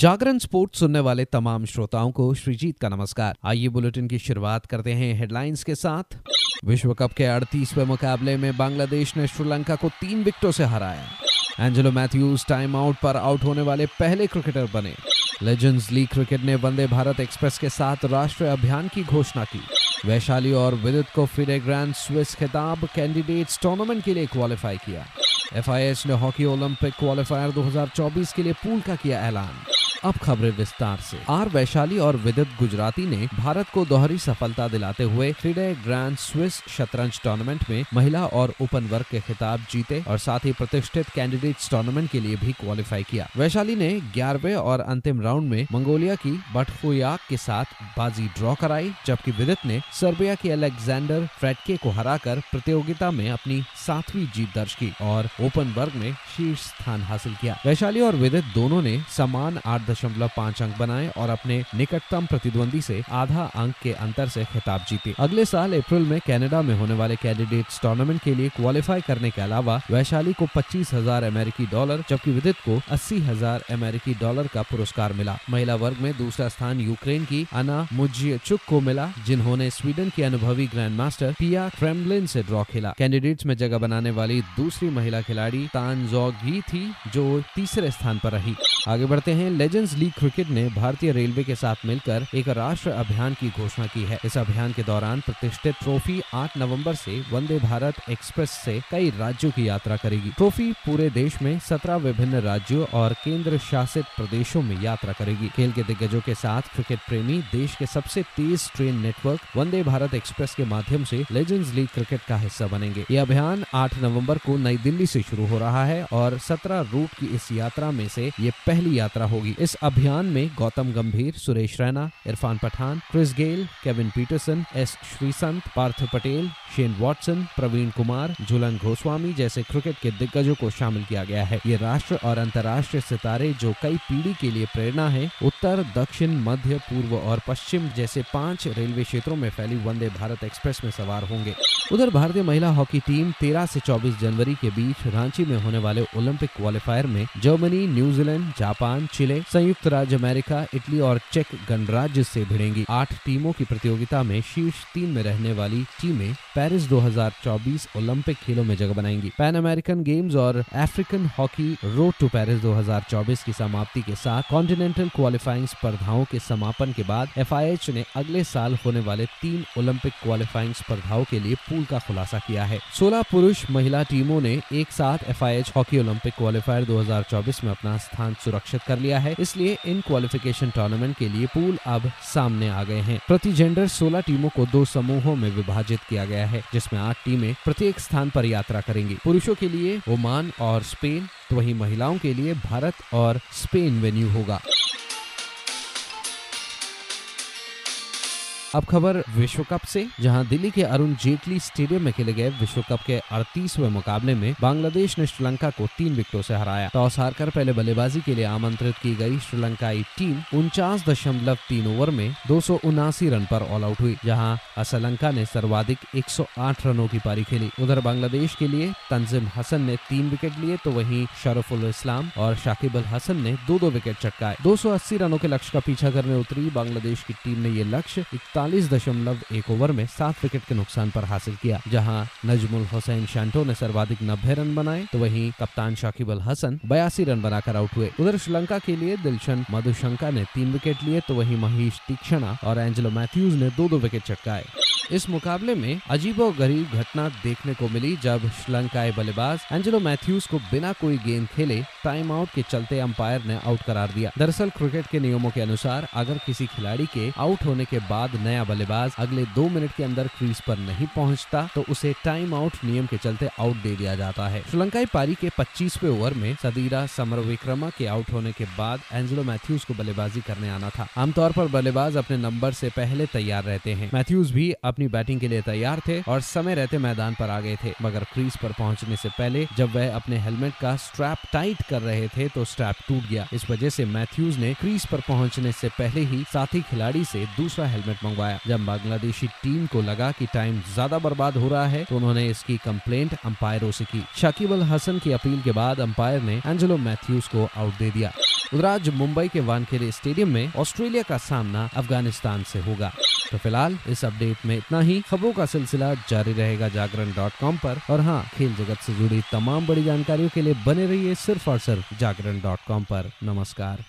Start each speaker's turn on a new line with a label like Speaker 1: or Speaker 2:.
Speaker 1: जागरण sports सुनने वाले तमाम श्रोताओं को श्रीजीत का नमस्कार। आइए बुलेटिन की शुरुआत करते हैं हेडलाइंस के साथ। विश्व कप के अड़तीसवें मुकाबले में बांग्लादेश ने श्रीलंका को तीन विकेटों से हराया। एंजेलो मैथ्यूज टाइम आउट पर आउट होने वाले पहले क्रिकेटर बने। लेजेंड्स लीग क्रिकेट ने वंदे भारत एक्सप्रेस के साथ राष्ट्रीय अभियान की घोषणा की। वैशाली और विदित को फिर ग्रैंड स्विस खिताब कैंडिडेट्स टूर्नामेंट के लिए क्वालिफाई किया। एफआईएस ने हॉकी ओलंपिक क्वालिफायर 2024 के लिए पूल का किया ऐलान। अब खबरें विस्तार से। आर वैशाली और विदित गुजराती ने भारत को दोहरी सफलता दिलाते हुए फिडे ग्रैंड स्विस शतरंज टूर्नामेंट में महिला और ओपन वर्ग के खिताब जीते और साथ ही प्रतिष्ठित कैंडिडेट्स टूर्नामेंट के लिए भी क्वालिफाई किया। वैशाली ने ग्यारहवे और अंतिम राउंड में मंगोलिया की बटफुयाक के साथ बाजी ड्रॉ कराई, जबकि विदित ने सर्बिया के अलेक्जेंडर फ्रेडके को हराकर प्रतियोगिता में अपनी सातवीं जीत दर्ज की और ओपन वर्ग में शीर्ष स्थान हासिल किया। वैशाली और विदित दोनों ने समान आठ दशमलव पाँच अंक बनाए और अपने निकटतम प्रतिद्वंदी से आधा अंक के अंतर से खिताब जीते। अगले साल अप्रैल में कनाडा में होने वाले कैंडिडेट्स टूर्नामेंट के लिए क्वालिफाई करने के अलावा वैशाली को पच्चीस हज़ार अमेरिकी डॉलर, जबकि विदित को अस्सी हज़ार अमेरिकी डॉलर का पुरस्कार मिला। महिला वर्ग में दूसरा स्थान यूक्रेन की अना मुजियचुक को मिला, जिन्होंने स्वीडन की अनुभवी ग्रैंड मास्टर पिया क्रेमलिन से ड्रॉ खेला। कैंडिडेट्स में जगह बनाने वाली दूसरी महिला खिलाड़ी तानजोगी थी, जो तीसरे स्थान पर रही। आगे बढ़ते हैं लेजेंड्स लीग क्रिकेट ने भारतीय रेलवे के साथ मिलकर एक राष्ट्र अभियान की घोषणा की है। इस अभियान के दौरान प्रतिष्ठित ट्रॉफी 8 नवंबर से वंदे भारत एक्सप्रेस से कई राज्यों की यात्रा करेगी। ट्रॉफी पूरे देश में 17 विभिन्न राज्यों और केंद्र शासित प्रदेशों में यात्रा करेगी। खेल के दिग्गजों के साथ क्रिकेट प्रेमी देश के सबसे तेज train network Vande Bharat express के माध्यम से लेजेंड्स लीग क्रिकेट का हिस्सा बनेंगे। ये अभियान आठ नवंबर को नई दिल्ली से शुरू हो रहा है और सत्रह रूट की इस यात्रा में से ये पहली यात्रा होगी। इस अभियान में Gautam Gambhir, Suresh Raina, Irfan Pathan, Chris Gayle, Kevin Pietersen, S Sreesanth Parth Patel, Shane Watson, Praveen Kumar, Jhulan Goswami जैसे क्रिकेट के दिग्गजों को शामिल किया गया है। ये राष्ट्र और अंतर्राष्ट्रीय सितारे जो कई पीढ़ी के लिए प्रेरणा है, उत्तर, दक्षिण, मध्य, पूर्व और पश्चिम जैसे पाँच रेलवे क्षेत्रों में फैली वंदे भारत एक्सप्रेस में सवार होंगे। उधर भारतीय महिला हॉकी टीम 13 से 24 जनवरी के बीच रांची में होने वाले ओलंपिक क्वालिफायर में Germany, New Zealand, Japan, Chile संयुक्त राज्य अमेरिका, इटली और चेक गणराज्य से भिड़ेंगी। आठ टीमों की प्रतियोगिता में शीर्ष तीन में रहने वाली टीमें पेरिस 2024 ओलंपिक खेलों में जगह बनाएँगी। पैन अमेरिकन गेम्स और African hockey road to Paris 2024 की समाप्ति के साथ कॉन्टिनेंटल क्वालिफाइंग स्पर्धाओं के समापन के बाद एफआईएच ने अगले साल होने वाले तीन ओलंपिक क्वालिफाइंग स्पर्धाओं के लिए पूल का खुलासा किया है। 16 पुरुष महिला टीमों ने एक साथ एफआईएच हॉकी ओलंपिक क्वालिफायर 2024 में अपना स्थान सुरक्षित कर लिया है। इसलिए इन क्वालिफिकेशन टूर्नामेंट के लिए पूल अब सामने आ गए हैं। प्रति जेंडर 16 टीमों को दो समूहों में विभाजित किया गया है, जिसमें आठ टीमें प्रत्येक स्थान पर यात्रा करेंगी। पुरुषों के लिए ओमान और स्पेन तो वहीं महिलाओं के लिए भारत और स्पेन वेन्यू होगा। अब खबर विश्व कप से, जहाँ दिल्ली के अरुण जेटली स्टेडियम में खेले गए विश्व कप के अड़तीसवें मुकाबले में बांग्लादेश ने श्रीलंका को तीन विकेटों से हराया। टॉस हारकर पहले बल्लेबाजी के लिए आमंत्रित की गई श्रीलंकाई टीम उनचास दशमलव तीन ओवर में दो सौ उनासी रन पर ऑल आउट हुई, जहाँ असलंका ने सर्वाधिक 108 रनों की पारी खेली। उधर बांग्लादेश के लिए तंजिम हसन ने तीन विकेट लिए तो वहीं शरफुल इस्लाम और शाकिब अल हसन ने दो दो विकेट चटकाए। 280 रनों के लक्ष्य का पीछा करने उतरी बांग्लादेश की टीम ने ये लक्ष्य इकतालीस दशमलव एक ओवर में सात विकेट के नुकसान पर हासिल किया, जहाँ नजमुल हुसैन शांटो ने सर्वाधिक नब्बे रन बनाए तो वहीं कप्तान शाकिब अल हसन बयासी रन बनाकर आउट हुए। उधर श्रीलंका के लिए दिलशन मधुशंका ने तीन विकेट लिए तो वहीं महेश तीक्षणा और एंजेलो मैथ्यूज ने दो दो विकेट चटकाए। इस मुकाबले में अजीबो गरीब घटना देखने को मिली जब श्रीलंकाई बल्लेबाज एंजेलो मैथ्यूज को बिना कोई गेंद खेले टाइम आउट के चलते अंपायर ने आउट करार दिया। दरअसल क्रिकेट के नियमों के अनुसार अगर किसी खिलाड़ी के आउट होने के बाद नया बल्लेबाज अगले दो मिनट के अंदर क्रीज पर नहीं पहुँचता तो उसे टाइम आउट नियम के चलते आउट दे दिया जाता है। श्रीलंकाई पारी के पच्चीसवे ओवर में सदीरा समर विक्रमा के आउट होने के बाद एंजेलो मैथ्यूज को बल्लेबाजी करने आना था। आमतौर पर बल्लेबाज अपने नंबर से पहले तैयार रहते हैं। मैथ्यूज भी अपनी बैटिंग के लिए तैयार थे और समय रहते मैदान पर आ गए थे। मगर क्रीज पर पहुँचने से पहले जब वह अपने हेलमेट का स्ट्रैप टाइट कर रहे थे तो स्ट्रैप टूट गया। इस वजह से मैथ्यूज ने क्रीज पर पहुँचने से पहले ही साथी खिलाड़ी से दूसरा हेलमेट मंगवाया। जब बांग्लादेशी टीम को लगा कि टाइम ज़्यादा बर्बाद हो रहा है तो उन्होंने इसकी कंप्लेंट अंपायरों से की। शाकिब अल हसन की अपील के बाद अंपायर ने एंजेलो मैथ्यूज को आउट दे दिया। उधर आज मुंबई के वानखेड़े स्टेडियम में ऑस्ट्रेलिया का सामना अफ़गानिस्तान से होगा। तो फ़िलहाल इस अपडेट में इतना ही। खबरों का सिलसिला जारी रहेगा जागरण डॉट कॉम आरोप और हाँ खेल जगत से जुड़ी तमाम बड़ी जानकारियों के लिए बने रहिए सिर्फ़ और सिर्फ़ जागरण डॉट कॉम आरोप नमस्कार।